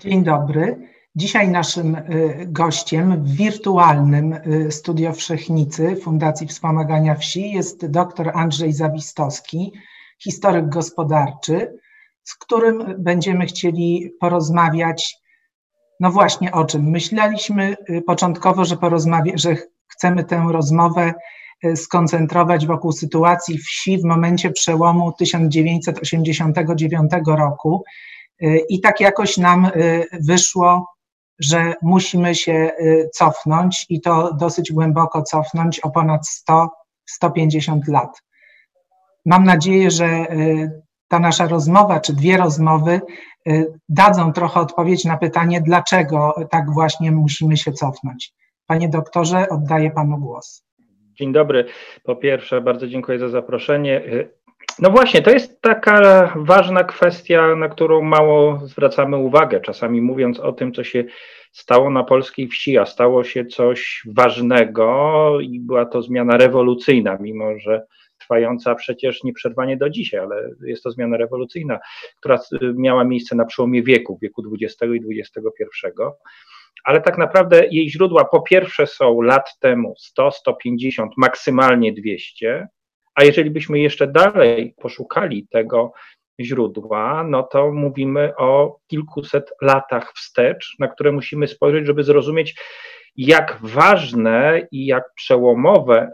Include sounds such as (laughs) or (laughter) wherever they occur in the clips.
Dzień dobry. Dzisiaj naszym y, gościem w wirtualnym y, Studio Wszechnicy Fundacji Wspomagania Wsi jest dr Andrzej Zawistowski, historyk gospodarczy, z którym będziemy chcieli porozmawiać. No właśnie o czym? Myśleliśmy y, początkowo, że, że chcemy tę rozmowę skoncentrować wokół sytuacji wsi w momencie przełomu 1989 roku. I tak jakoś nam wyszło, że musimy się y, cofnąć i to dosyć głęboko cofnąć o ponad 100-150 lat. Mam nadzieję, że y, ta nasza rozmowa, czy dwie rozmowy, y, dadzą trochę odpowiedź na pytanie, dlaczego tak właśnie musimy się cofnąć. Panie doktorze, oddaję panu głos. Dzień dobry. Po pierwsze, bardzo dziękuję za zaproszenie. No właśnie, to jest taka ważna kwestia, na którą mało zwracamy uwagę. Czasami mówiąc o tym, co się stało na polskiej wsi, a stało się coś ważnego i była to zmiana rewolucyjna, mimo że trwająca przecież nieprzerwanie do dzisiaj, ale jest to zmiana rewolucyjna, która miała miejsce na przełomie wieku, wieku XX i XXI. Ale tak naprawdę jej źródła po pierwsze są lat temu 100, 150, maksymalnie 200, a jeżeli byśmy jeszcze dalej poszukali tego źródła, no to mówimy o kilkuset latach wstecz, na które musimy spojrzeć, żeby zrozumieć, jak ważne i jak przełomowe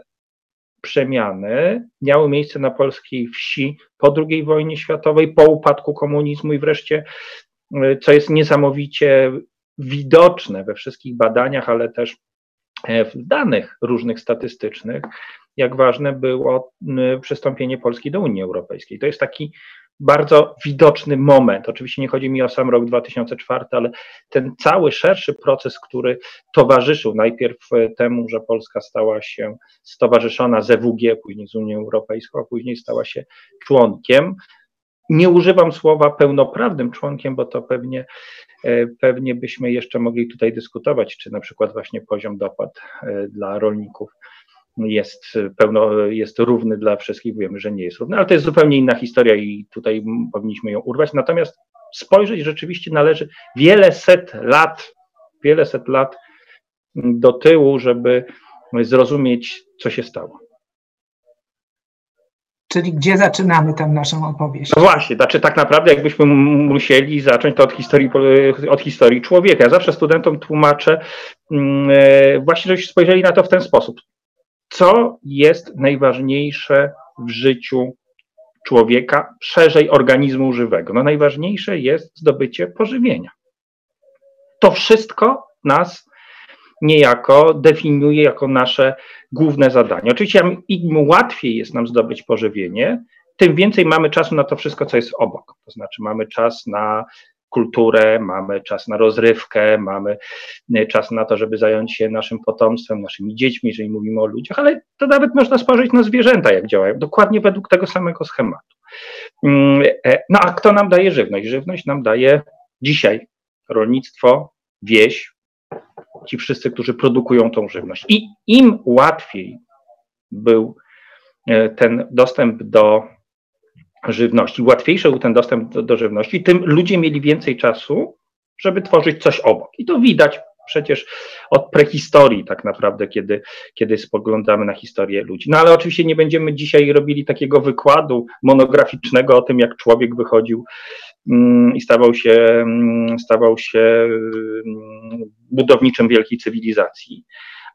przemiany miały miejsce na polskiej wsi po II wojnie światowej, po upadku komunizmu i wreszcie, co jest niesamowicie widoczne we wszystkich badaniach, ale też w danych różnych statystycznych, jak ważne było przystąpienie Polski do Unii Europejskiej. To jest taki bardzo widoczny moment. Oczywiście nie chodzi mi o sam rok 2004, ale ten cały szerszy proces, który towarzyszył najpierw temu, że Polska stała się stowarzyszona z EWG, później z Unią Europejską, a później stała się członkiem. Nie używam słowa pełnoprawnym członkiem, bo to pewnie, e, pewnie byśmy jeszcze mogli tutaj dyskutować, czy na przykład właśnie poziom dopłat e, dla rolników jest pełno, jest równy dla wszystkich, wiemy, że nie jest równy, ale to jest zupełnie inna historia i tutaj powinniśmy ją urwać. Natomiast spojrzeć rzeczywiście należy wiele set lat, wiele set lat do tyłu, żeby zrozumieć, co się stało. Czyli gdzie zaczynamy tę naszą opowieść? No właśnie, znaczy tak naprawdę jakbyśmy musieli zacząć to od historii, od historii człowieka. Ja zawsze studentom tłumaczę mm, e, właśnie, żebyście spojrzeli na to w ten sposób co jest najważniejsze w życiu człowieka, szerzej organizmu żywego? No najważniejsze jest zdobycie pożywienia. To wszystko nas niejako definiuje jako nasze główne zadanie. Oczywiście im łatwiej jest nam zdobyć pożywienie, tym więcej mamy czasu na to wszystko, co jest obok. To znaczy mamy czas na kulturę, mamy czas na rozrywkę, mamy e, czas na to, żeby zająć się naszym potomstwem, naszymi dziećmi, jeżeli mówimy o ludziach, ale to nawet można spojrzeć na zwierzęta, jak działają, dokładnie według tego samego schematu. Mm, e, no a kto nam daje żywność? Żywność nam daje dzisiaj rolnictwo, wieś, ci wszyscy, którzy produkują tą żywność. I im łatwiej był e, ten dostęp do żywności, łatwiejszy był ten dostęp do, do żywności, tym ludzie mieli więcej czasu, żeby tworzyć coś obok. I to widać przecież od prehistorii tak naprawdę, kiedy, kiedy spoglądamy na historię ludzi. No ale oczywiście nie będziemy dzisiaj robili takiego wykładu monograficznego o tym, jak człowiek wychodził mm, i stawał się, mm, stawał się mm, budowniczym wielkiej cywilizacji.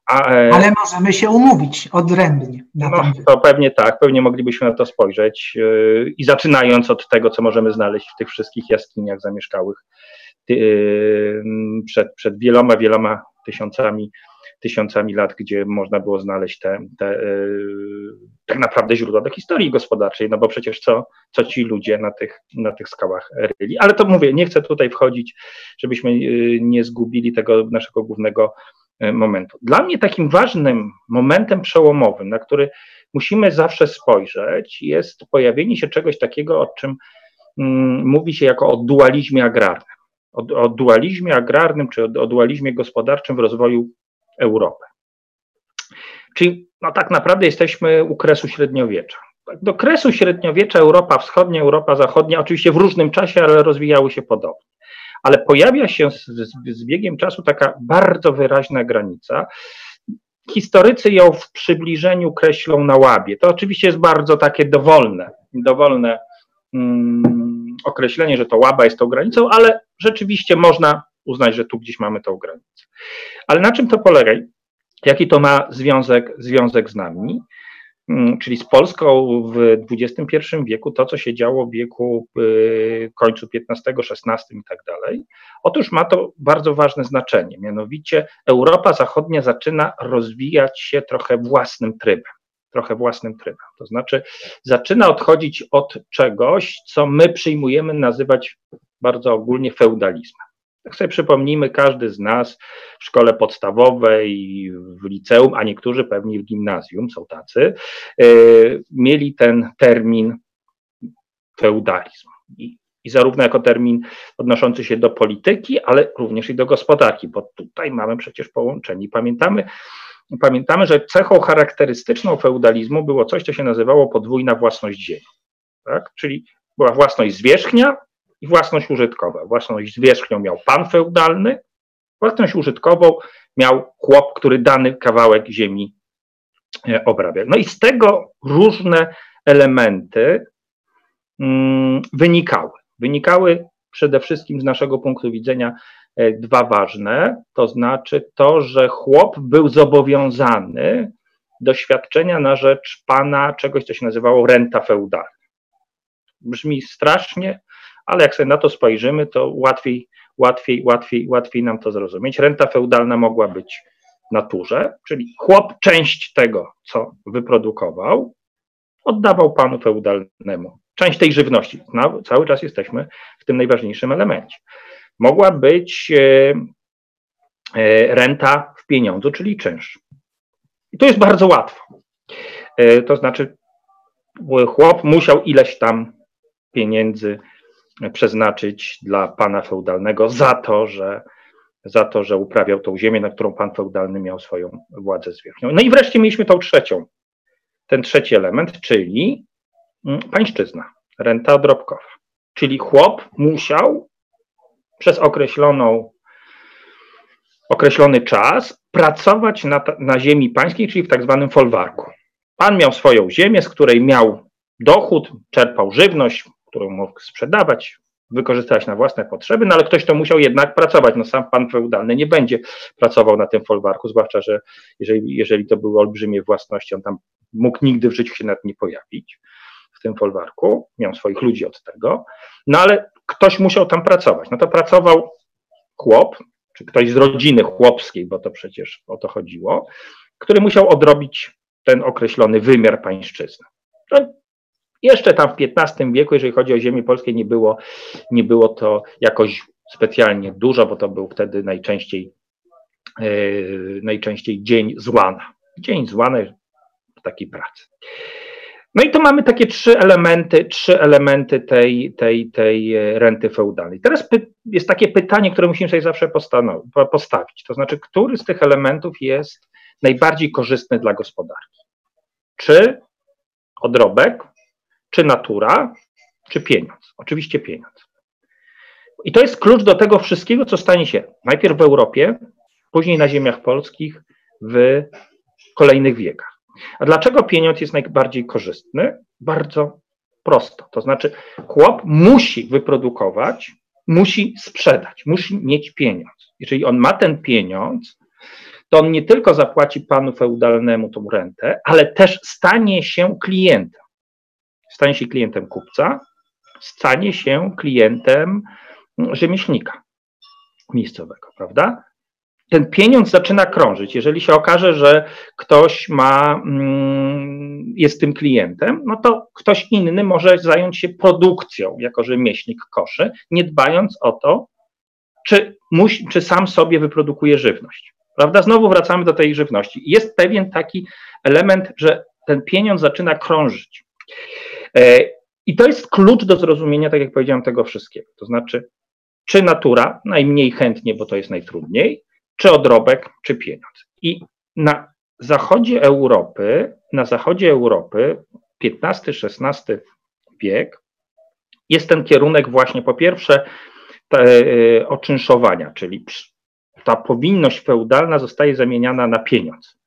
A, e, Ale możemy się umówić odrębnie. no, to pewnie tak, pewnie moglibyśmy na to spojrzeć. E, I zaczynając od tego, co możemy znaleźć w tych wszystkich jaskiniach zamieszkałych przed, przed wieloma, wieloma tysiącami, tysiącami lat, gdzie można było znaleźć te, te tak naprawdę źródła do historii gospodarczej, no bo przecież co, co ci ludzie na tych, na tych skałach ryli. Ale to mówię, nie chcę tutaj wchodzić, żebyśmy nie zgubili tego naszego głównego E, momentu. Dla mnie takim ważnym momentem przełomowym, na który musimy zawsze spojrzeć, jest pojawienie się czegoś takiego, o czym mm, mówi się jako o dualizmie agrarnym. O, o dualizmie agrarnym czy o, o dualizmie gospodarczym w rozwoju Europy. Czyli no, tak naprawdę jesteśmy u kresu średniowiecza. Do kresu średniowiecza Europa Wschodnia, Europa Zachodnia, oczywiście w różnym czasie, ale rozwijały się podobnie. Ale pojawia się z, z biegiem czasu taka bardzo wyraźna granica. Historycy ją w przybliżeniu kreślą na łabie. To oczywiście jest bardzo takie dowolne, dowolne mm, określenie, że to łaba jest tą granicą, ale rzeczywiście można uznać, że tu gdzieś mamy tą granicę. Ale na czym to polega? Jaki to ma związek, związek z nami? Mm, czyli z Polską w XXI wieku, to co się działo w wieku y, końcu XV, XVI i tak dalej. Otóż ma to bardzo ważne znaczenie, mianowicie Europa Zachodnia zaczyna rozwijać się trochę własnym trybem. Trochę własnym trybem. To znaczy, zaczyna odchodzić od czegoś, co my przyjmujemy nazywać bardzo ogólnie feudalizmem. Tak sobie przypomnijmy, każdy z nas w szkole podstawowej, w liceum, a niektórzy pewnie w gimnazjum, są tacy, yy, mieli ten termin feudalizm. I, I zarówno jako termin odnoszący się do polityki, ale również i do gospodarki, bo tutaj mamy przecież połączenie. Pamiętamy, pamiętamy, że cechą charakterystyczną feudalizmu było coś, co się nazywało podwójna własność ziemi. Tak? Czyli była własność zwierzchnia i własność użytkowa. Własność zwierzchnią miał pan feudalny, własność użytkową miał chłop, który dany kawałek ziemi e, obrabiał. No i z tego różne elementy mm, wynikały. Wynikały przede wszystkim z naszego punktu widzenia dwa ważne, to znaczy to, że chłop był zobowiązany do świadczenia na rzecz pana czegoś, co się nazywało renta feudalna. Brzmi strasznie, ale jak sobie na to spojrzymy, to łatwiej, łatwiej, łatwiej, łatwiej nam to zrozumieć. Renta feudalna mogła być naturze, czyli chłop część tego, co wyprodukował, oddawał panu feudalnemu. Część tej żywności. No, cały czas jesteśmy w tym najważniejszym elemencie. Mogła być e, e, renta w pieniądzu, czyli czynsz. I to jest bardzo łatwo. E, to znaczy, chłop musiał ileś tam pieniędzy przeznaczyć dla pana feudalnego za to, że, za to, że uprawiał tą ziemię, na którą pan feudalny miał swoją władzę zwierzchnią. No i wreszcie mieliśmy tą trzecią, ten trzeci element, czyli mm, pańszczyzna, renta odrobkowa. Czyli chłop musiał przez określoną, określony czas pracować na, na ziemi pańskiej, czyli w tak zwanym folwarku. Pan miał swoją ziemię, z której miał dochód, czerpał żywność, którą mógł sprzedawać, wykorzystywać na własne potrzeby, no ale ktoś to musiał jednak pracować. No sam pan feudalny nie będzie pracował na tym folwarku, zwłaszcza, że jeżeli, jeżeli to były olbrzymie własności, on tam mógł nigdy w życiu się nawet nie pojawić w tym folwarku, miał swoich ludzi od tego, no ale ktoś musiał tam pracować. No to pracował chłop, czy ktoś z rodziny chłopskiej, bo to przecież o to chodziło, który musiał odrobić ten określony wymiar pańszczyzny. No, jeszcze tam w XV wieku, jeżeli chodzi o ziemię polskie, nie było, nie było to jakoś specjalnie dużo, bo to był wtedy najczęściej, yy, najczęściej dzień złana. Dzień złany takiej pracy. No i to mamy takie trzy elementy, trzy elementy tej, tej, tej renty feudalnej. Teraz jest takie pytanie, które musimy sobie zawsze postawić. To znaczy, który z tych elementów jest najbardziej korzystny dla gospodarki? Czy odrobek, czy natura, czy pieniądz. Oczywiście pieniądz. I to jest klucz do tego wszystkiego, co stanie się najpierw w Europie, później na ziemiach polskich w kolejnych wiekach. A dlaczego pieniądz jest najbardziej korzystny? Bardzo prosto. To znaczy, chłop musi wyprodukować, musi sprzedać, musi mieć pieniądz. Jeżeli on ma ten pieniądz, to on nie tylko zapłaci panu feudalnemu tą rentę, ale też stanie się klientem stanie się klientem kupca, stanie się klientem rzemieślnika miejscowego, prawda? Ten pieniądz zaczyna krążyć. Jeżeli się okaże, że ktoś ma, mm, jest tym klientem, no to ktoś inny może zająć się produkcją jako rzemieślnik koszy, nie dbając o to, czy, musi, czy sam sobie wyprodukuje żywność. Prawda? Znowu wracamy do tej żywności. Jest pewien taki element, że ten pieniądz zaczyna krążyć. E, I to jest klucz do zrozumienia, tak jak powiedziałem, tego wszystkiego. To znaczy, czy natura, najmniej chętnie, bo to jest najtrudniej, czy odrobek, czy pieniądz. I na zachodzie Europy, na zachodzie Europy, XV-XVI wiek, jest ten kierunek właśnie po pierwsze te, e, oczynszowania, czyli ta powinność feudalna zostaje zamieniana na pieniądz.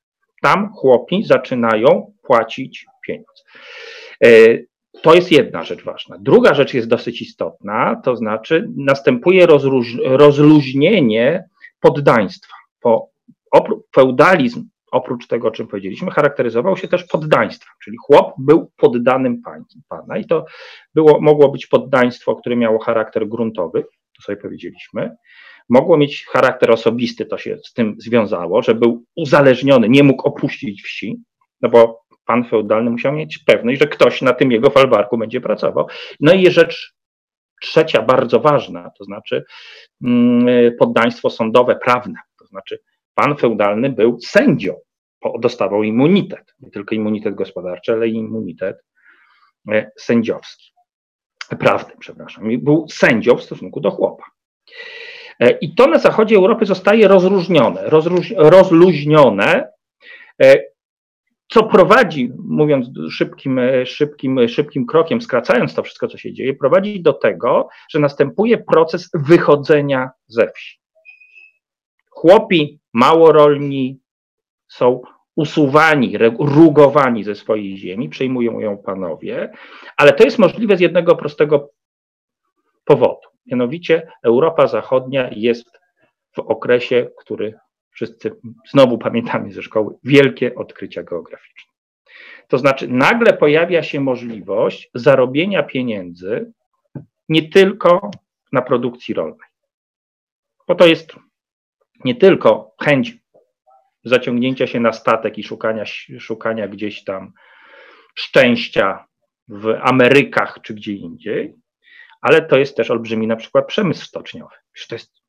Tam chłopi zaczynają płacić pieniądz. E, to jest jedna rzecz ważna. Druga rzecz jest dosyć istotna, to znaczy następuje rozluźnienie poddaństwa. Po, feudalizm, oprócz tego, o czym powiedzieliśmy, charakteryzował się też poddaństwem, czyli chłop był poddanym pana i to było, mogło być poddaństwo, które miało charakter gruntowy, to sobie powiedzieliśmy, mogło mieć charakter osobisty, to się z tym związało, że był uzależniony, nie mógł opuścić wsi, no bo pan feudalny musiał mieć pewność, że ktoś na tym jego falbarku będzie pracował. No i rzecz trzecia, bardzo ważna, to znaczy mm, poddaństwo sądowe, prawne, to znaczy pan feudalny był sędzią, dostawał immunitet, nie tylko immunitet gospodarczy, ale i immunitet e, sędziowski, prawny, przepraszam, był sędzią w stosunku do chłopa. E, I to na zachodzie Europy zostaje rozróżnione, rozróż, rozluźnione, e, co prowadzi, mówiąc szybkim, szybkim, szybkim krokiem, skracając to wszystko, co się dzieje, prowadzi do tego, że następuje proces wychodzenia ze wsi. Chłopi małorolni są usuwani, rugowani ze swojej ziemi, przejmują ją panowie, ale to jest możliwe z jednego prostego powodu. Mianowicie Europa Zachodnia jest w okresie, który wszyscy znowu pamiętamy ze szkoły, wielkie odkrycia geograficzne. To znaczy, nagle pojawia się możliwość zarobienia pieniędzy nie tylko na produkcji rolnej. Bo to jest nie tylko chęć zaciągnięcia się na statek i szukania, szukania gdzieś tam szczęścia w Amerykach czy gdzie indziej, ale to jest też olbrzymi na przykład przemysł stoczniowy. To jest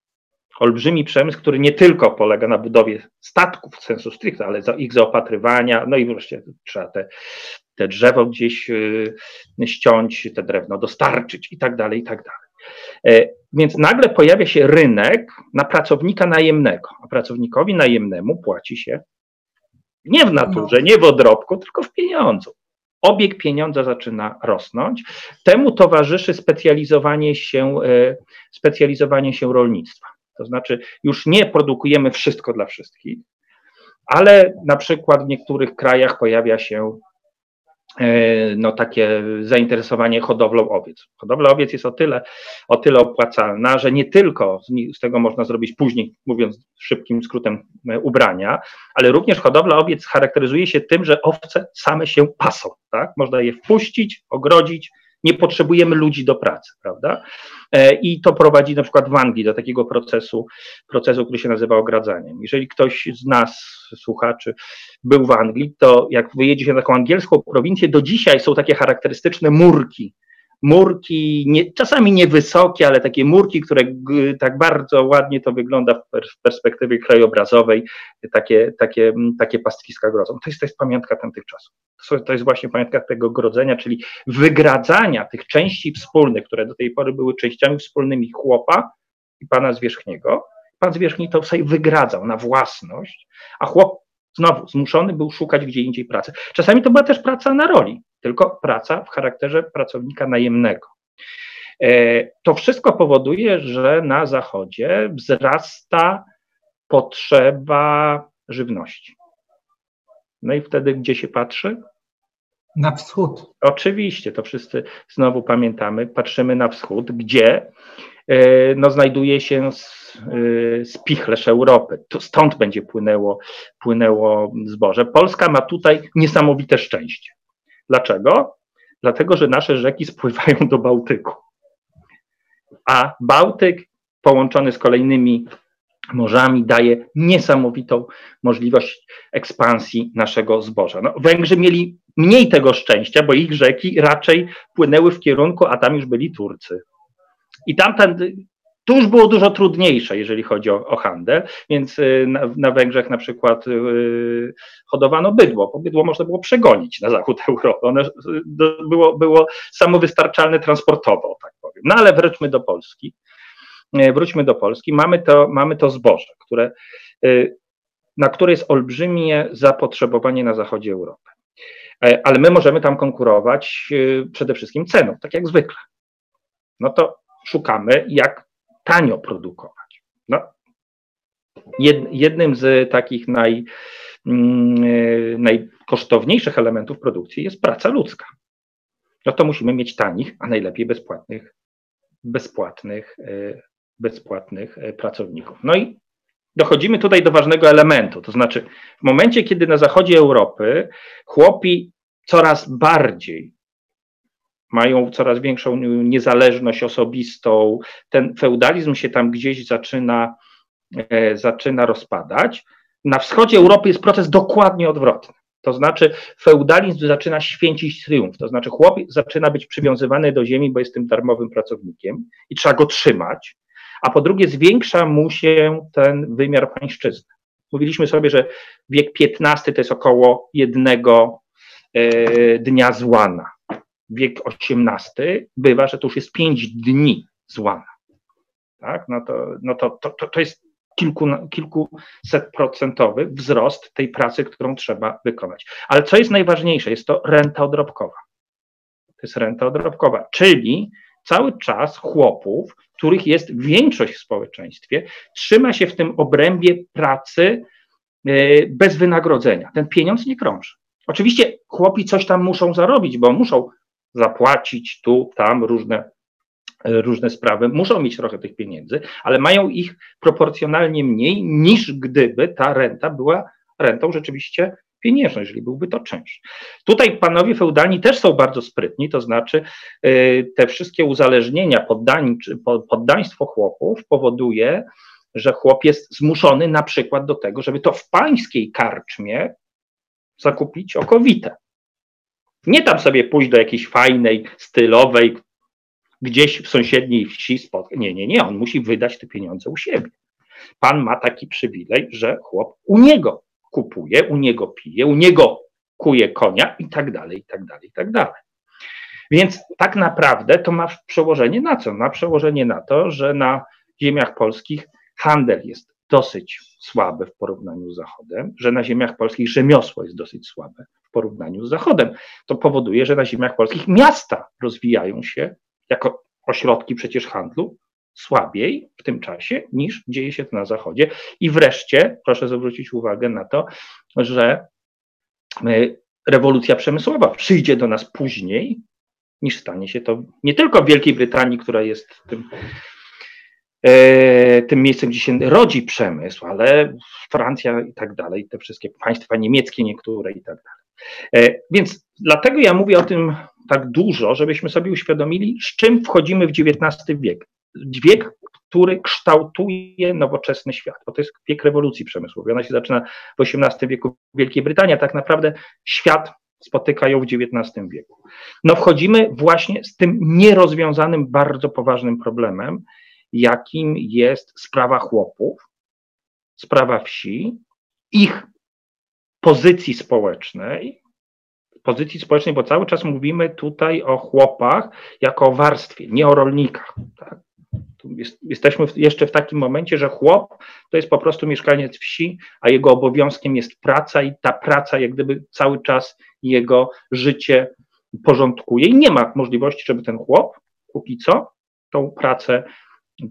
olbrzymi przemysł, który nie tylko polega na budowie statków w sensu stricte, ale ich zaopatrywania, no i wreszcie trzeba te, te drzewo gdzieś y, ściąć, te drewno dostarczyć i tak dalej, i tak dalej. E, więc nagle pojawia się rynek na pracownika najemnego, a pracownikowi najemnemu płaci się nie w naturze, nie w odrobku, tylko w pieniądzu. Obieg pieniądza zaczyna rosnąć. Temu towarzyszy specjalizowanie się, e, specjalizowanie się rolnictwa. To znaczy, już nie produkujemy wszystko dla wszystkich, ale na przykład w niektórych krajach pojawia się E, no, takie zainteresowanie hodowlą owiec. Hodowla owiec jest o tyle, o tyle opłacalna, że nie tylko z, tego można zrobić później, mówiąc szybkim skrótem, e, ubrania, ale również hodowla owiec charakteryzuje się tym, że owce same się pasą. Tak? Można je wpuścić, ogrodzić, nie potrzebujemy ludzi do pracy, prawda? E, I to prowadzi na przykład w Anglii do takiego procesu, procesu, który się nazywa ogradzaniem. Jeżeli ktoś z nas, słuchaczy, był w Anglii, to jak wyjedzie się na taką angielską prowincję, do dzisiaj są takie charakterystyczne murki, murki, nie, czasami niewysokie, ale takie murki, które tak bardzo ładnie to wygląda w perspektywie krajobrazowej, takie, takie, takie pastwiska grodzą. To jest, to jest pamiątka tamtych czasów. To jest właśnie pamiątka tego grodzenia, czyli wygradzania tych części wspólnych, które do tej pory były częściami wspólnymi chłopa i pana zwierzchniego. Pan zwierzchni to sobie wygradzał na własność, a chłop znowu zmuszony był szukać gdzie indziej pracy. Czasami to była też praca na roli, tylko praca w charakterze pracownika najemnego. E, to wszystko powoduje, że na Zachodzie wzrasta potrzeba żywności. No i wtedy gdzie się patrzy? Na wschód. Oczywiście, to wszyscy znowu pamiętamy, patrzymy na wschód, gdzie no, znajduje się e, spichlerz Europy. Stąd będzie płynęło, płynęło zboże. Polska ma tutaj niesamowite szczęście. Dlaczego? Dlatego, że nasze rzeki spływają do Bałtyku. A Bałtyk połączony z kolejnymi morzami daje niesamowitą możliwość ekspansji naszego zboża. No, Węgrzy mieli mniej tego szczęścia, bo ich rzeki raczej płynęły w kierunku, a tam już byli Turcy. I tamten, tu już było dużo trudniejsze, jeżeli chodzi o, o handel, więc y, na, na, Węgrzech na przykład yy, hodowano bydło, bo bydło można było przegonić na zachód (laughs) Europy. Ono y, było, było samowystarczalne transportowo, tak powiem. No ale wróćmy do Polski. Yy, wróćmy do Polski. Mamy to, mamy to zboże, które na które jest olbrzymie zapotrzebowanie na zachodzie Europy. E, ale my możemy tam konkurować przede wszystkim ceną, tak jak zwykle. No to szukamy, jak tanio produkować. No, jednym z takich naj, mm, e, najkosztowniejszych elementów produkcji jest praca ludzka. No to musimy mieć tanich, a najlepiej bezpłatnych, bezpłatnych, bezpłatnych pracowników. No i dochodzimy tutaj do ważnego elementu, to znaczy w momencie, kiedy na zachodzie Europy chłopi coraz bardziej mają coraz większą niezależność osobistą, ten feudalizm się tam gdzieś zaczyna, e, zaczyna rozpadać. Na wschodzie Europy jest proces dokładnie odwrotny. To znaczy, feudalizm zaczyna święcić triumf, to znaczy, chłop zaczyna być przywiązywany do ziemi, bo jest tym darmowym pracownikiem i trzeba go trzymać a po drugie zwiększa mu się ten wymiar pańszczyzny. Mówiliśmy sobie, że wiek XV to jest około jednego e, dnia złana. Wiek XVIII bywa, że to już jest pięć dni złana. Tak? No to, no to, to, to jest kilku, kilkuset procentowy wzrost tej pracy, którą trzeba wykonać. Ale co jest najważniejsze, jest to renta odrobkowa. To jest renta odrobkowa, czyli cały czas chłopów, których jest większość w społeczeństwie, trzyma się w tym obrębie pracy e, bez wynagrodzenia. Ten pieniądz nie krąży. Oczywiście chłopi coś tam muszą zarobić, bo muszą zapłacić tu, tam różne, e, różne sprawy, muszą mieć trochę tych pieniędzy, ale mają ich proporcjonalnie mniej niż gdyby ta renta była rentą rzeczywiście pieniężną, jeżeli byłby to czynsz. Tutaj panowie feudalni też są bardzo sprytni, to znaczy y, te wszystkie uzależnienia, poddań, poddaństwo chłopów powoduje, że chłop jest zmuszony na przykład do tego, żeby to w pańskiej karczmie zakupić okowite. Nie tam sobie pójść do jakiejś fajnej, stylowej, gdzieś w sąsiedniej wsi spotkać. Nie, nie, nie, on musi wydać te pieniądze u siebie. Pan ma taki przywilej, że chłop u niego kupuje, u niego pije, u niego kuje konia i tak dalej, i tak dalej, i tak dalej. Więc tak naprawdę to ma przełożenie na co? Ma przełożenie na to, że na ziemiach polskich handel jest dosyć słaby w porównaniu z Zachodem, że na ziemiach polskich rzemiosło jest dosyć słabe porównaniu z Zachodem. To powoduje, że na ziemiach polskich miasta rozwijają się jako ośrodki przecież handlu słabiej w tym czasie niż dzieje się to na Zachodzie. I wreszcie proszę zwrócić uwagę na to, że e, rewolucja przemysłowa przyjdzie do nas później niż stanie się to nie tylko w Wielkiej Brytanii, która jest tym, e, tym miejscem, gdzie się rodzi przemysł, ale Francja i tak dalej, te wszystkie państwa niemieckie niektóre i tak dalej. E, więc dlatego ja mówię o tym tak dużo, żebyśmy sobie uświadomili, z czym wchodzimy w XIX wiek wiek, który kształtuje nowoczesny świat, bo to jest wiek rewolucji przemysłowej. Ona się zaczyna w XVIII wieku w Wielkiej Brytanii, a tak naprawdę świat spotyka ją w XIX wieku. No wchodzimy właśnie z tym nierozwiązanym, bardzo poważnym problemem, jakim jest sprawa chłopów, sprawa wsi, ich pozycji społecznej, pozycji społecznej, bo cały czas mówimy tutaj o chłopach jako o warstwie, nie o rolnikach. Tak? jest, jesteśmy jeszcze w takim momencie, że chłop to jest po prostu mieszkaniec wsi, a jego obowiązkiem jest praca i ta praca jak gdyby cały czas jego życie porządkuje i nie ma możliwości, żeby ten chłop póki co tą pracę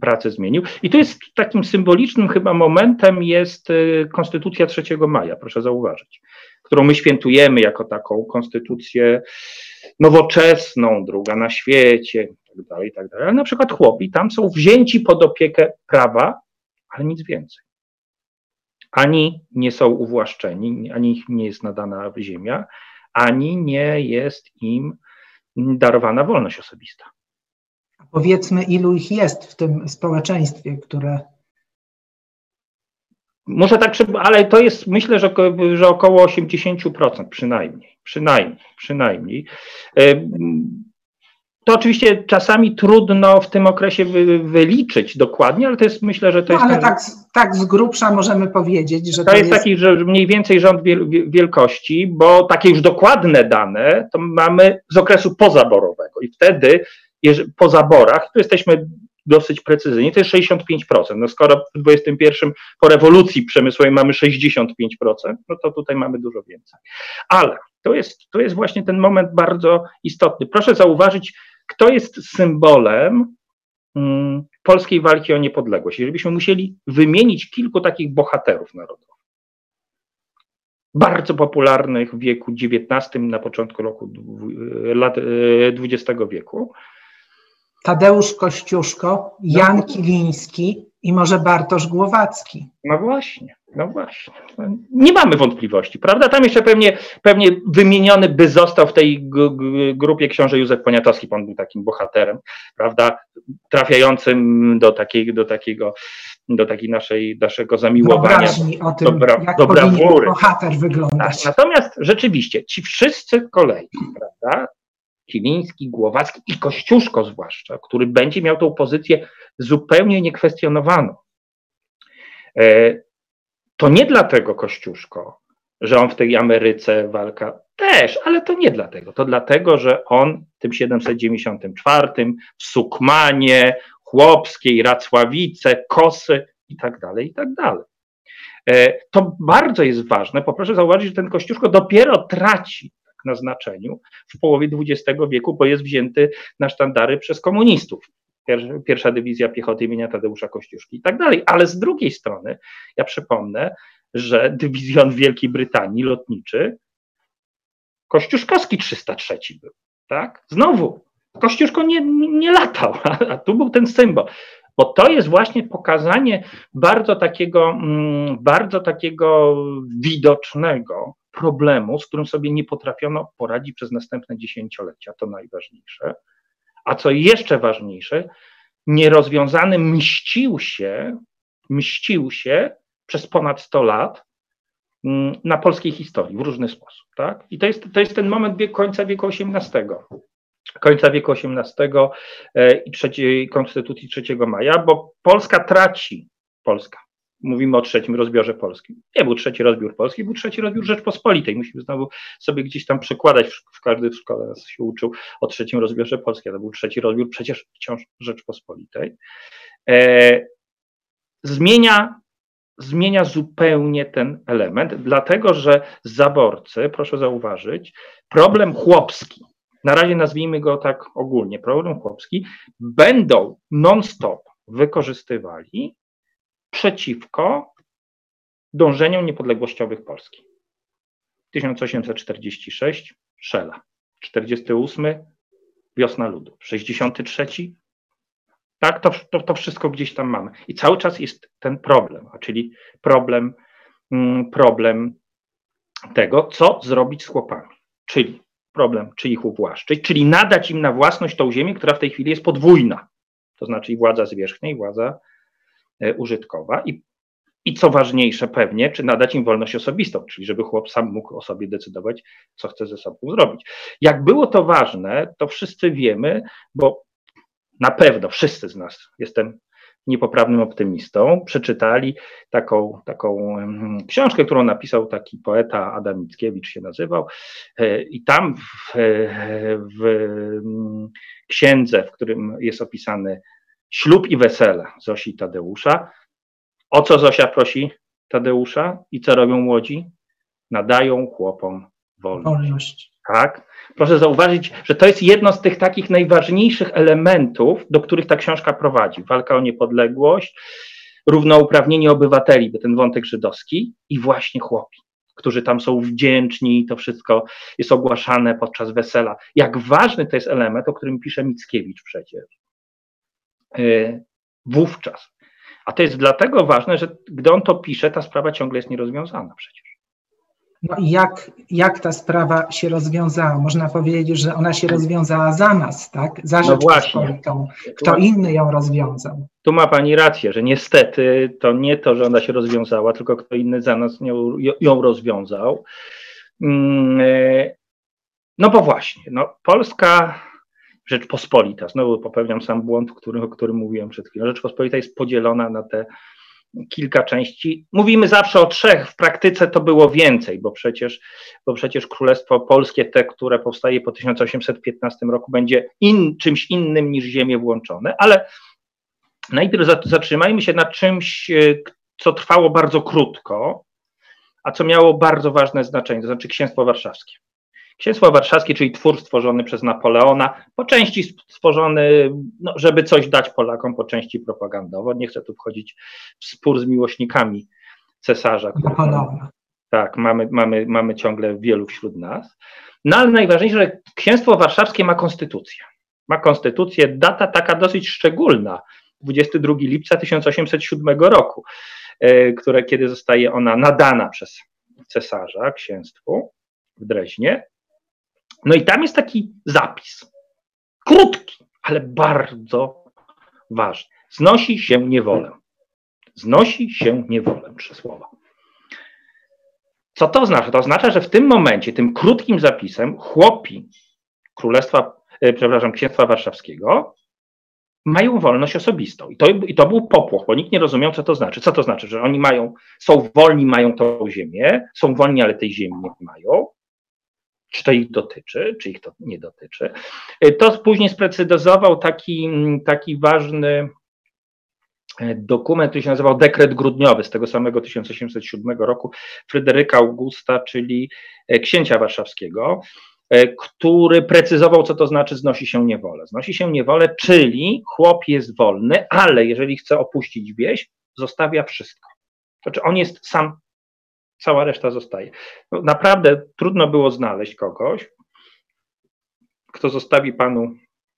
pracę zmienił. I tu jest takim symbolicznym chyba momentem jest y, Konstytucja 3 maja, proszę zauważyć, którą my świętujemy jako taką konstytucję nowoczesną, druga na świecie, tak dalej, tak dalej. Ale na przykład chłopi tam są wzięci pod opiekę prawa, ale nic więcej. Ani nie są uwłaszczeni, ani im nie jest nadana ziemia, ani nie jest im darowana wolność osobista. Powiedzmy, ilu ich jest w tym społeczeństwie, które. Muszę tak, ale to jest, myślę, że, że około 80% przynajmniej. Przynajmniej, przynajmniej. To oczywiście czasami trudno w tym okresie wy, wyliczyć dokładnie, ale to jest myślę, że to no, jest. Ale tak, tak z grubsza możemy powiedzieć, że to, to jest, jest taki, że mniej więcej rząd wielkości, bo takie już dokładne dane to mamy z okresu pozaborowego i wtedy po zaborach, tu jesteśmy dosyć precyzyjnie, to jest 65%. No skoro w XXI po rewolucji przemysłowej mamy 65%, no to tutaj mamy dużo więcej. Ale to jest, to jest właśnie ten moment bardzo istotny. Proszę zauważyć, kto jest symbolem mm, polskiej walki o niepodległość. Jeżeli byśmy musieli wymienić kilku takich bohaterów narodowych, bardzo popularnych w wieku XIX, na początku roku lat XX e, wieku. Tadeusz Kościuszko, Jan no. Kiliński i może Bartosz Głowacki. No właśnie, no właśnie. Nie mamy wątpliwości, prawda? Tam jeszcze pewnie, pewnie wymieniony by został w tej grupie książę Józef Poniatowski, on był takim bohaterem, prawda? Trafiającym do, takiej, do takiego do takiej naszej, naszego zamiłowania. o tym, jak do brawury. bohater wyglądać. Tak, natomiast rzeczywiście ci wszyscy kolei, prawda, Kiliński, Głowacki i Kościuszko zwłaszcza, który będzie miał tą pozycję zupełnie niekwestionowaną. E, to nie dlatego Kościuszko, że on w tej Ameryce walka też, ale to nie dlatego. To dlatego, że on w tym 794 w Sukmanie Chłopskiej, Racławice, Kosy i tak dalej, i tak dalej. E, to bardzo jest ważne, bo proszę zauważyć, że ten Kościuszko dopiero traci na znaczeniu w połowie XX wieku, bo jest wzięty na sztandary przez komunistów. Pierwsza dywizja piechoty imienia Tadeusza Kościuszki i tak dalej. Ale z drugiej strony, ja przypomnę, że dywizjon Wielkiej Brytanii lotniczy Kościuszkowski 303 był, tak? Znowu Kościuszko nie, nie latał, (laughs) a tu był ten symbol. Bo to jest właśnie pokazanie bardzo takiego, mm, bardzo takiego widocznego problemu, z którym sobie nie potrafiono poradzić przez następne dziesięciolecia. To najważniejsze. A co jeszcze ważniejsze, nierozwiązany mścił się, mścił się przez ponad 100 lat mm, na polskiej historii w różny sposób. Tak? I to jest, to jest ten moment końca wieku XVIII końca wieku XVIII e, i trzeciej, Konstytucji 3 maja, bo Polska traci, Polska, mówimy o trzecim rozbiorze polskim. Nie był trzeci rozbiór polski, był trzeci rozbiór Rzeczpospolitej. Musimy znowu sobie gdzieś tam przekładać, w każdy w szkole nas się uczył o trzecim rozbiorze polskim, to był trzeci rozbiór przecież wciąż Rzeczpospolitej. E, zmienia, zmienia zupełnie ten element, dlatego że zaborcy, proszę zauważyć, problem chłopski, na razie nazwijmy go tak ogólnie, problem chłopski, będą non-stop wykorzystywali przeciwko dążeniom niepodległościowych Polski. 1846 Szela, 48 Wiosna Ludu, 63 tak, to, to, to wszystko gdzieś tam mamy. I cały czas jest ten problem, a czyli problem, mm, problem tego, co zrobić z chłopami. Czyli problem, czy ich uwłaszczyć, czyli nadać im na własność tą ziemię, która w tej chwili jest podwójna, to znaczy władza zwierzchnia, i władza użytkowa. I, I co ważniejsze, pewnie, czy nadać im wolność osobistą, czyli żeby chłop sam mógł o sobie decydować, co chce ze sobą zrobić. Jak było to ważne, to wszyscy wiemy, bo na pewno wszyscy z nas, jestem niepoprawnym optymistą, przeczytali taką, taką książkę, którą napisał taki poeta Adam Mickiewicz się nazywał e, i tam w, w księdze, w którym jest opisany ślub i wesele Zosi i Tadeusza, o co Zosia prosi Tadeusza i co robią młodzi? Nadają chłopom wolność. wolność. Tak? Proszę zauważyć, że to jest jedno z tych takich najważniejszych elementów, do których ta książka prowadzi. Walka o niepodległość, równouprawnienie obywateli, by ten wątek żydowski i właśnie chłopi, którzy tam są wdzięczni, to wszystko jest ogłaszane podczas wesela. Jak ważny to jest element, o którym pisze Mickiewicz przecież. Yy, wówczas. A to jest dlatego ważne, że gdy on to pisze, ta sprawa ciągle jest nierozwiązana przecież. No i jak, jak ta sprawa się rozwiązała? Można powiedzieć, że ona się rozwiązała za nas, tak? Za no Rzeczpospolitą. Kto inny ją rozwiązał? Tu ma Pani rację, że niestety to nie to, że ona się rozwiązała, tylko kto inny za nas ją, ją rozwiązał. Mm, e, no bo właśnie, no Polska Rzeczpospolita, znowu popełniam sam błąd, który, o którym mówiłem przed chwilą. Rzeczpospolita jest podzielona na te kilka części. Mówimy zawsze o trzech, w praktyce to było więcej, bo przecież, bo przecież Królestwo Polskie, te, które powstaje po 1815 roku, będzie in, czymś innym niż Ziemię włączone, ale Najpierw zatrzymajmy się na czymś, e, co trwało bardzo krótko, a co miało bardzo ważne znaczenie, to znaczy Księstwo Warszawskie. Księstwo Warszawskie, czyli twór stworzony przez Napoleona, po części stworzony, no, żeby coś dać Polakom, po części propagandowo. Nie chcę tu wchodzić w spór z miłośnikami cesarza. Napoleona. Tak, mamy, mamy, mamy ciągle wielu wśród nas. No ale najważniejsze, że Księstwo Warszawskie ma konstytucję. Ma konstytucję, data taka dosyć szczególna, 22 lipca 1807 roku, e, które, kiedy zostaje ona nadana przez cesarza księstwu w Dreźnie. No i tam jest taki zapis, krótki, ale bardzo ważny. Znosi się niewolę. Znosi się niewolę, trzy słowa. Co to oznacza? To oznacza, że w tym momencie, tym krótkim zapisem, chłopi Królestwa, e, przepraszam, Księstwa Warszawskiego mają wolność osobistą. I to, I to był popłoch, bo nikt nie rozumiał, co to znaczy. Co to znaczy, że oni mają, są wolni, mają tą ziemię, są wolni, ale tej ziemi nie mają. Czy to ich dotyczy, czy ich to nie dotyczy. E, to później sprecyzował taki, taki ważny E, dokument, który się nazywał Dekret Grudniowy z tego samego 1807 roku Fryderyka Augusta, czyli e, księcia warszawskiego, który precyzował, co to znaczy znosi się niewolę. Znosi się niewolę, czyli chłop jest wolny, ale jeżeli chce opuścić wieś, zostawia wszystko. Znaczy on jest sam, cała reszta zostaje. No, naprawdę trudno było znaleźć kogoś, kto zostawi panu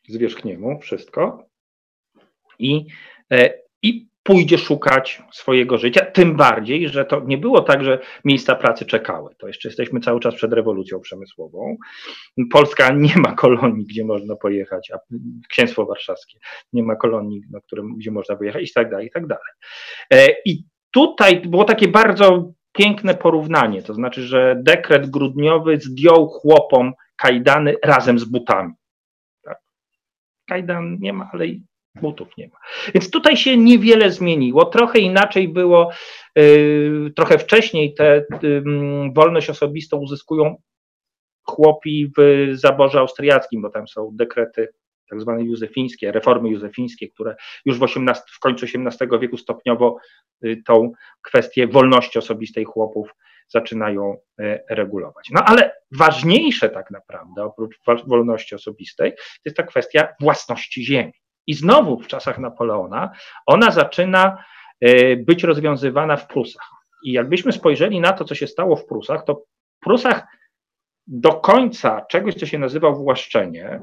zwierzchniemu wszystko i i pójdzie szukać swojego życia, tym bardziej, że to nie było tak, że miejsca pracy czekały. To jeszcze jesteśmy cały czas przed rewolucją przemysłową. Polska nie ma kolonii, gdzie można pojechać, a Księstwo Warszawskie nie ma kolonii, na którym, gdzie można pojechać i tak dalej, i tak dalej. E, I tutaj było takie bardzo piękne porównanie, to znaczy, że dekret grudniowy zdjął chłopom kajdany razem z butami. Tak? Kajdan nie ma, ale butów nie ma. Więc tutaj się niewiele zmieniło. Trochę inaczej było, yy, trochę wcześniej tę yy, wolność osobistą uzyskują chłopi w zaborze austriackim, bo tam są dekrety tak zwane józefińskie, reformy józefińskie, które już w, 18, w końcu XVIII wieku stopniowo y, tą kwestię wolności osobistej chłopów zaczynają y, regulować. No ale ważniejsze tak naprawdę, oprócz wolności osobistej, to jest ta kwestia własności ziemi. I znowu w czasach Napoleona ona zaczyna e, być rozwiązywana w Prusach. I jakbyśmy spojrzeli na to, co się stało w Prusach, to w Prusach do końca czegoś, co się nazywa uwłaszczenie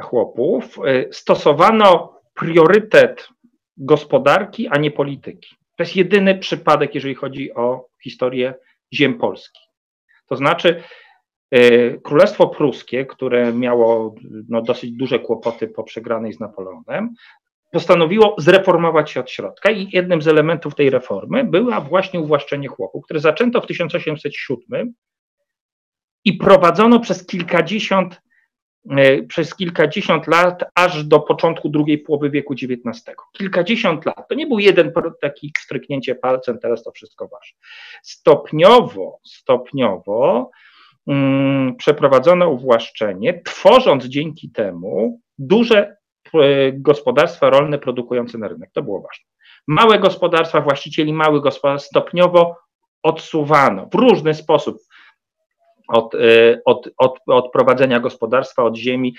chłopów, e, stosowano priorytet gospodarki, a nie polityki. To jest jedyny przypadek, jeżeli chodzi o historię ziem Polski. To znaczy, E, Królestwo Pruskie, które miało no, dosyć duże kłopoty po przegranej z Napoleonem, postanowiło zreformować się od środka i jednym z elementów tej reformy była właśnie uwłaszczenie chłopów, które zaczęto w 1807 i prowadzono przez kilkadziesiąt, przez kilkadziesiąt lat, aż do początku drugiej połowy wieku XIX. Kilkadziesiąt lat. To nie był jeden taki stryknięcie palcem, teraz to wszystko wasze. Stopniowo, stopniowo Mm, przeprowadzono uwłaszczenie, tworząc dzięki temu duże e, gospodarstwa rolne produkujące na rynek. To było ważne. Małe gospodarstwa, właścicieli małych gospodarstw stopniowo odsuwano w różny sposób od, e, od, od, od prowadzenia gospodarstwa, od ziemi.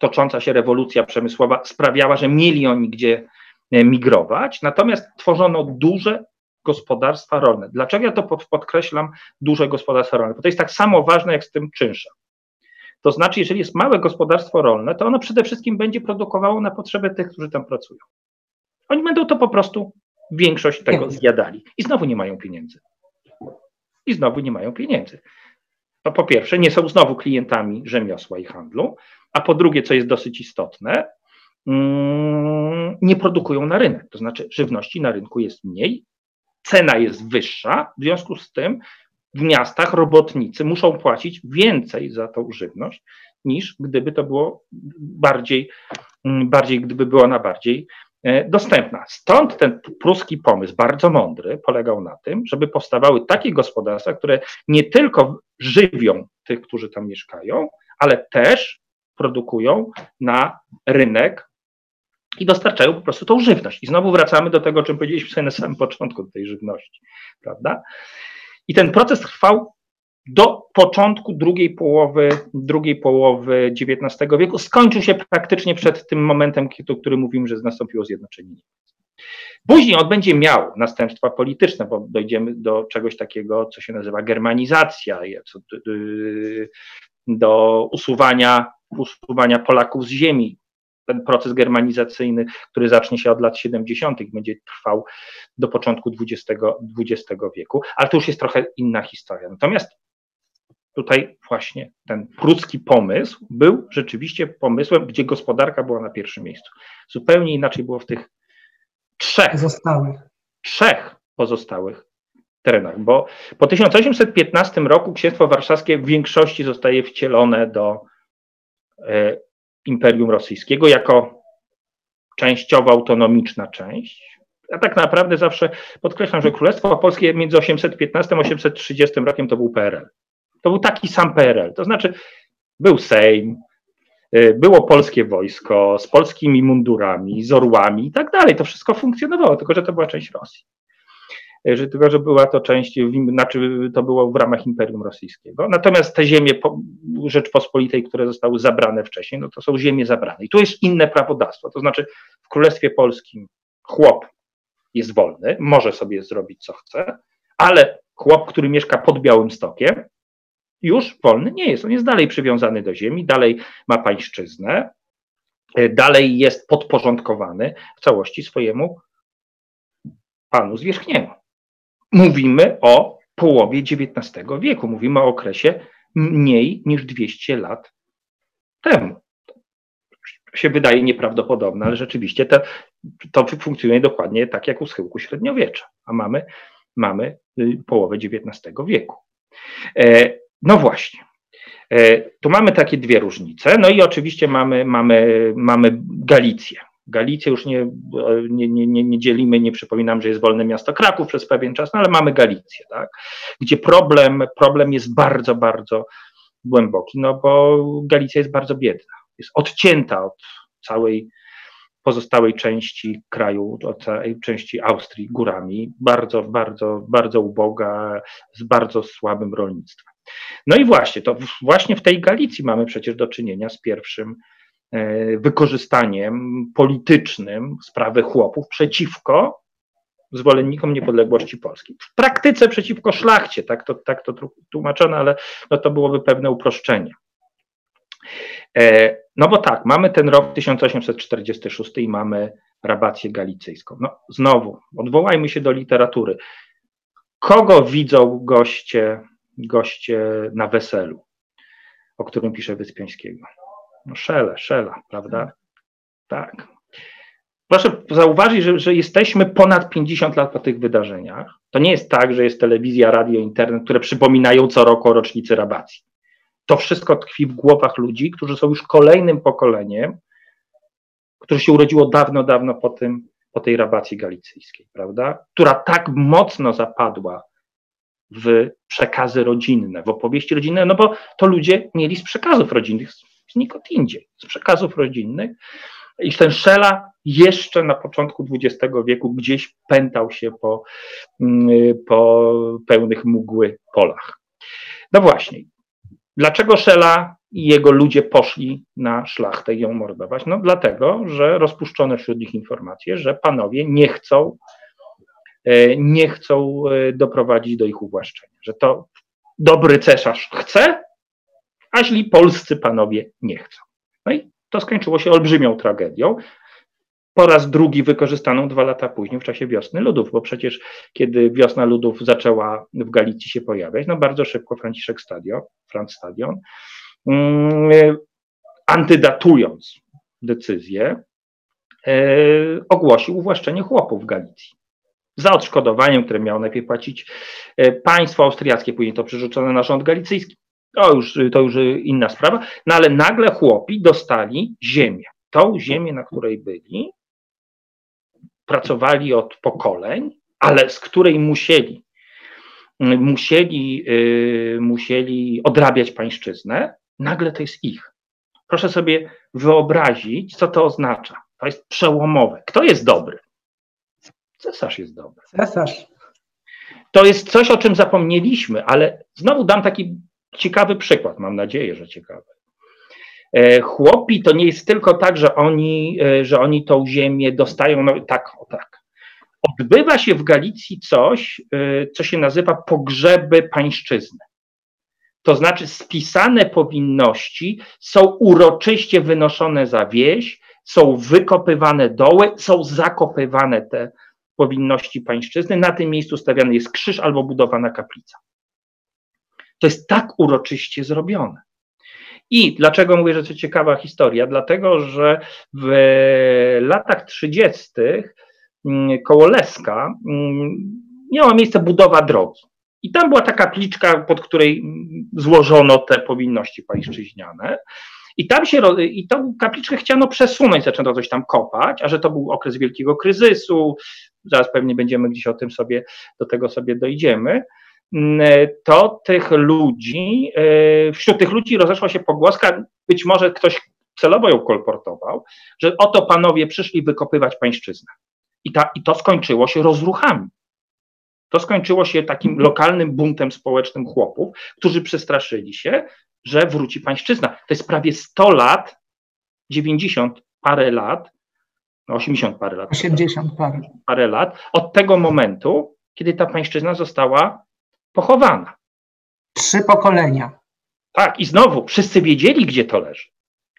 Tocząca się rewolucja przemysłowa sprawiała, że mieli oni gdzie e, migrować, natomiast tworzono duże gospodarstwa rolne. Dlaczego ja to podkreślam, duże gospodarstwa rolne? Bo to jest tak samo ważne jak z tym czynszem. To znaczy, jeżeli jest małe gospodarstwo rolne, to ono przede wszystkim będzie produkowało na potrzeby tych, którzy tam pracują. Oni będą to po prostu większość tego zjadali. I znowu nie mają pieniędzy. I znowu nie mają pieniędzy. To po pierwsze, nie są znowu klientami rzemiosła i handlu, a po drugie, co jest dosyć istotne, mm, nie produkują na rynek. To znaczy, żywności na rynku jest mniej, cena jest wyższa, w związku z tym w miastach robotnicy muszą płacić więcej za tą żywność, niż gdyby to było bardziej, mm, bardziej gdyby była ona bardziej dostępna. Stąd ten pruski pomysł, bardzo mądry, polegał na tym, żeby powstawały takie gospodarstwa, które nie tylko żywią tych, którzy tam mieszkają, ale też produkują na rynek i dostarczają po prostu tą żywność. I znowu wracamy do tego, o czym powiedzieliśmy sobie na samym początku tej żywności, prawda? I ten proces trwał do początku drugiej połowy, drugiej połowy XIX wieku. Skończył się praktycznie przed tym momentem, o którym mówimy, że nastąpiło zjednoczenie Niemiec. Później on będzie miał następstwa polityczne, bo dojdziemy do czegoś takiego, co się nazywa germanizacja, do usuwania, usuwania Polaków z ziemi. Ten proces germanizacyjny, który zacznie się od lat 70., będzie trwał do początku XX, XX wieku, ale to już jest trochę inna historia. Natomiast tutaj właśnie ten pruski pomysł był rzeczywiście pomysłem, gdzie gospodarka była na pierwszym miejscu. Zupełnie inaczej było w tych trzech pozostałych, trzech pozostałych terenach, bo po 1815 roku Księstwo Warszawskie w większości zostaje wcielone do e, Imperium Rosyjskiego jako częściowo autonomiczna część. Ja tak naprawdę zawsze podkreślam, że Królestwo Polskie między 815 a 830 rokiem to był PRL. To był taki sam PRL, to znaczy był Sejm, y, było polskie wojsko z polskimi mundurami, z orłami i tak dalej. To wszystko funkcjonowało, tylko że to była część Rosji. Y, że, tylko, że była to część, znaczy to było w ramach Imperium Rosyjskiego. Natomiast te ziemie Rzeczpospolitej, które zostały zabrane wcześniej, no to są ziemie zabrane. I tu jest inne prawodawstwo. To znaczy w Królestwie Polskim chłop jest wolny, może sobie zrobić co chce, ale chłop, który mieszka pod Białym Stokiem, już wolny nie jest. On jest dalej przywiązany do ziemi, dalej ma pańszczyznę, e, dalej jest podporządkowany w całości swojemu panu zwierzchniemu. Mówimy o połowie XIX wieku, mówimy o okresie mniej niż 200 lat temu. To się wydaje nieprawdopodobne, ale rzeczywiście to, to funkcjonuje dokładnie tak jak u schyłku średniowiecza, a mamy, mamy y, połowę XIX wieku. E, no właśnie. E, tu mamy takie dwie różnice. No i oczywiście mamy, mamy, mamy Galicję. Galicję już nie, nie, nie, nie dzielimy, nie przypominam, że jest wolne miasto Kraków przez pewien czas, no ale mamy Galicję, tak? gdzie problem, problem jest bardzo, bardzo głęboki, no bo Galicja jest bardzo biedna. Jest odcięta od całej pozostałej części kraju, całej części Austrii górami, bardzo, bardzo, bardzo uboga, z bardzo słabym rolnictwem. No i właśnie, to właśnie w tej Galicji mamy przecież do czynienia z pierwszym e, wykorzystaniem politycznym sprawy chłopów przeciwko zwolennikom niepodległości Polski. W praktyce przeciwko szlachcie, tak to, tak to tłumaczono, ale no to byłoby pewne uproszczenie. E, no bo tak, mamy ten rok 1846 i mamy rabację galicyjską. No znowu, odwołajmy się do literatury. Kogo widzą goście goście na weselu, o którym pisze Wyspiańskiego. No szele, szela, prawda? Tak. Proszę zauważyć, że, że jesteśmy ponad 50 lat po tych wydarzeniach. To nie jest tak, że jest telewizja, radio, internet, które przypominają co roku o rocznicy rabacji. To wszystko tkwi w głowach ludzi, którzy są już kolejnym pokoleniem, które się urodziło dawno, dawno po, tym, po tej rabacji galicyjskiej, prawda? Która tak mocno zapadła w przekazy rodzinne, w opowieści rodzinne, no bo to ludzie mieli z przekazów rodzinnych, znikąd indziej, z przekazów rodzinnych. I ten Szela jeszcze na początku XX wieku gdzieś pętał się po, mm, po pełnych mgły polach. No właśnie, dlaczego Szela i jego ludzie poszli na szlachtę i ją mordować? No dlatego, że rozpuszczono wśród nich informacje, że panowie nie chcą E, nie chcą e, doprowadzić do ich uwłaszczenia. Że to dobry cesarz chce, a źli polscy panowie nie chcą. No i to skończyło się olbrzymią tragedią. Po raz drugi wykorzystaną dwa lata później, w czasie wiosny ludów, bo przecież kiedy wiosna ludów zaczęła w Galicji się pojawiać, no bardzo szybko Franciszek Stadion, Franz Stadion, mm, antydatując decyzję, e, ogłosił uwłaszczenie chłopów w Galicji za odszkodowaniem, które miało najpierw płacić e, państwo austriackie, później to przerzucone na rząd galicyjski. To już, to już inna sprawa. No ale nagle chłopi dostali ziemię. Tą ziemię, na której byli, pracowali od pokoleń, ale z której musieli, musieli, yy, musieli odrabiać pańszczyznę, nagle to jest ich. Proszę sobie wyobrazić, co to oznacza To jest przełomowe. Kto jest dobry? Cesarz jest dobry. Cesarz. To jest coś, o czym zapomnieliśmy, ale znowu dam taki ciekawy przykład. Mam nadzieję, że ciekawy. E, chłopi to nie jest tylko tak, że oni, e, że oni tą ziemię dostają, no tak, o tak. Odbywa się w Galicji coś, e, co się nazywa pogrzeby pańszczyzny. To znaczy spisane powinności są uroczyście wynoszone za wieś, są wykopywane doły, są zakopywane te powinności pańszczyzny. Na tym miejscu stawiany jest krzyż albo budowana kaplica. To jest tak uroczyście zrobione. I dlaczego mówię, że to ciekawa historia? Dlatego, że w latach 30. Mm, koło Leska mm, miała miejsce budowa drogi. I tam była taka pliczka, pod której złożono te powinności pańszczyźniane. I tam się, i tą kapliczkę chciano przesunąć, zaczęto coś tam kopać, a że to był okres wielkiego kryzysu, zaraz pewnie będziemy gdzieś o tym sobie, do tego sobie dojdziemy, mm, to tych ludzi, e, wśród tych ludzi rozeszła się pogłoska, być może ktoś celowo ją kolportował, że oto panowie przyszli wykopywać pańszczyznę. I, ta, I to skończyło się rozruchami. To skończyło się takim lokalnym buntem społecznym chłopów, którzy przestraszyli się, że wróci pańszczyzna. To jest prawie 100 lat, 90 parę lat, 80 no parę lat. 80 parę. parę lat od tego momentu, kiedy ta pańszczyzna została pochowana. Trzy pokolenia. Tak, i znowu wszyscy wiedzieli, gdzie to leży.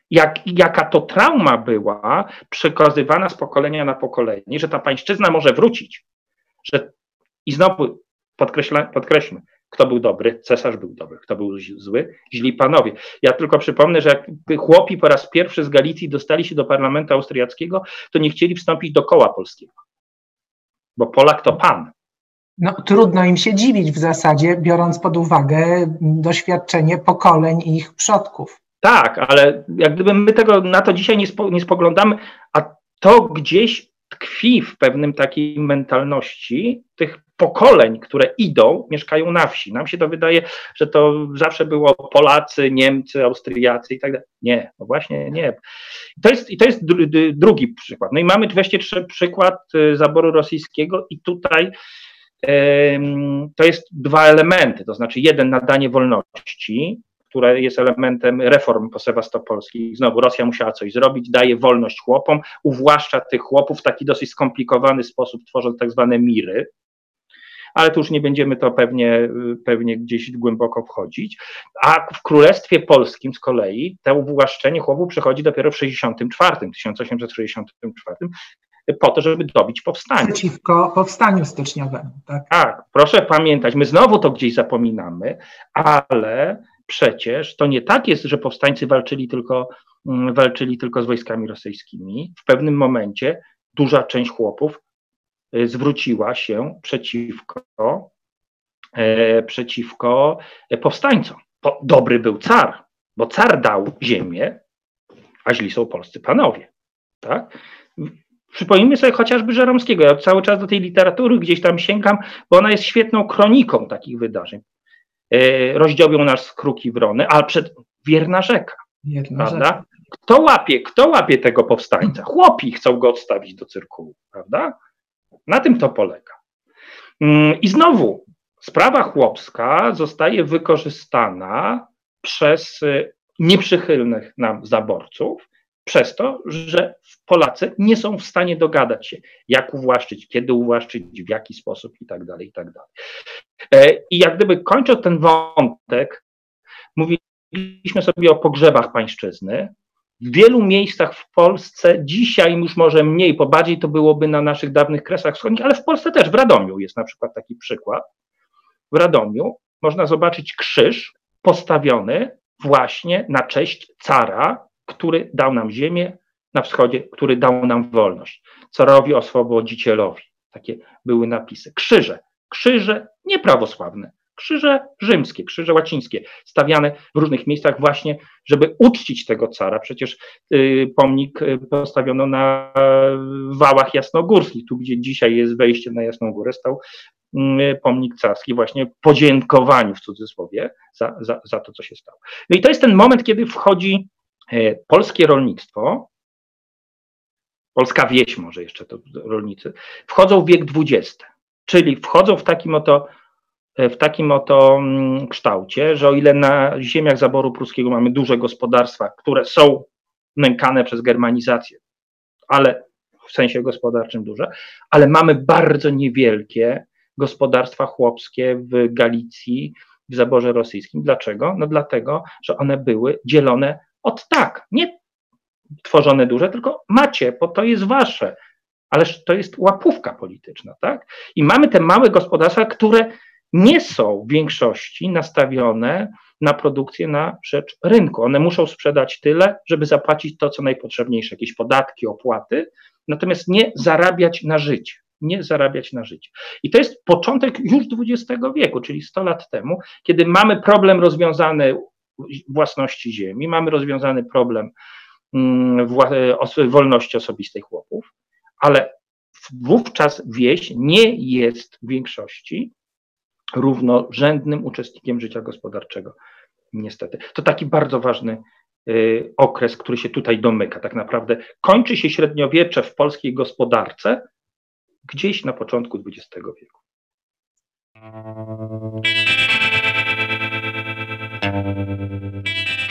Jak, jaka to trauma była przekazywana z pokolenia na pokolenie, że ta pańszczyzna może wrócić. Że, I znowu podkreślmy, kto był dobry? Cesarz był dobry. Kto był zły? Źli panowie. Ja tylko przypomnę, że jak chłopi po raz pierwszy z Galicji dostali się do parlamentu austriackiego, to nie chcieli wstąpić do koła polskiego. Bo Polak to pan. No, trudno im się dziwić w zasadzie, biorąc pod uwagę doświadczenie pokoleń ich przodków. Tak, ale jak gdyby my tego na to dzisiaj nie, spo, nie spoglądamy, a to gdzieś tkwi w pewnym takiej mentalności tych pokoleń, które idą, mieszkają na wsi. Nam się to wydaje, że to zawsze było Polacy, Niemcy, Austriacy i tak dalej. Nie, no właśnie nie. I to jest, i to jest drugi przykład. No i mamy wreszcie przykład y, zaboru rosyjskiego i tutaj to jest dwa elementy, to znaczy jeden nadanie wolności, które jest elementem reform posewastopolskich. Znowu Rosja musiała coś zrobić, daje wolność chłopom, uwłaszcza tych chłopów w taki dosyć skomplikowany sposób, tworząc tak zwane miry, ale tu już nie będziemy to pewnie, pewnie gdzieś głęboko wchodzić. A w Królestwie Polskim z kolei to uwłaszczenie chłopu przychodzi dopiero w 64, 1864, po to, żeby dobić powstanie. Przeciwko powstaniu styczniowemu. Tak? tak, proszę pamiętać, my znowu to gdzieś zapominamy, ale przecież to nie tak jest, że powstańcy walczyli tylko, mm, walczyli tylko z wojskami rosyjskimi. W pewnym momencie duża część chłopów y, zwróciła się przeciwko, e, przeciwko powstańcom. Dobry był car, bo car dał ziemię, a źli są polscy panowie. Tak? Przypomnijmy sobie chociażby Żeromskiego. Ja cały czas do tej literatury gdzieś tam sięgam, bo ona jest świetną kroniką takich wydarzeń. E, rozdziobią nas kruki wrony, a przed wierna rzeka. Wierna prawda? Rzeka. Kto łapie, kto łapie tego powstańca? Chłopi chcą go odstawić do cyrkułu, prawda? Na tym to polega. Mm, I znowu sprawa chłopska zostaje wykorzystana przez y, nieprzychylnych nam zaborców przez to, że Polacy nie są w stanie dogadać się, jak uwłaszczyć, kiedy uwłaszczyć, w jaki sposób i tak dalej, i tak dalej. E, I jak gdyby kończąc ten wątek, mówiliśmy sobie o pogrzebach pańszczyzny. W wielu miejscach w Polsce dzisiaj już może mniej, bo bardziej to byłoby na naszych dawnych kresach wschodnich, ale w Polsce też, w Radomiu jest na przykład taki przykład. W Radomiu można zobaczyć krzyż postawiony właśnie na cześć cara, który dał nam ziemię na wschodzie, który dał nam wolność. Carowi oswobodzicielowi. Takie były napisy. Krzyże. Krzyże nieprawosławne. Krzyże rzymskie, krzyże łacińskie, stawiane w różnych miejscach właśnie, żeby uczcić tego cara. Przecież y, pomnik y, postawiono na wałach jasnogórskich, tu gdzie dzisiaj jest wejście na Jasną Górę, stał y, pomnik carski właśnie podziękowaniu w cudzysłowie za, za, za to, co się stało. No i to jest ten moment, kiedy wchodzi polskie rolnictwo polska wieś może jeszcze to rolnicy, wchodzą w wiek XX, czyli wchodzą w takim oto w takim oto mm, kształcie, że o ile na ziemiach zaboru pruskiego mamy duże gospodarstwa, które są nękane przez germanizację, ale w sensie gospodarczym duże, ale mamy bardzo niewielkie gospodarstwa chłopskie w Galicji, w zaborze rosyjskim. Dlaczego? No dlatego, że one były dzielone od tak, nie tworzone duże, tylko macie, bo to jest wasze, ależ to jest łapówka polityczna, tak? I mamy te małe gospodarstwa, które nie są w większości nastawione na produkcję na rzecz rynku. One muszą sprzedać tyle, żeby zapłacić to, co najpotrzebniejsze, jakieś podatki, opłaty, natomiast nie zarabiać na życie. Nie zarabiać na życie. I to jest początek już XX wieku, czyli 100 lat temu, kiedy mamy problem rozwiązany własności ziemi, mamy rozwiązany problem mm, wolności osobistej chłopów, ale wówczas wieś nie jest w większości równorzędnym uczestnikiem życia gospodarczego. Niestety. To taki bardzo ważny y, okres, który się tutaj domyka. Tak naprawdę kończy się średniowiecze w polskiej gospodarce gdzieś na początku XX wieku. Thank you.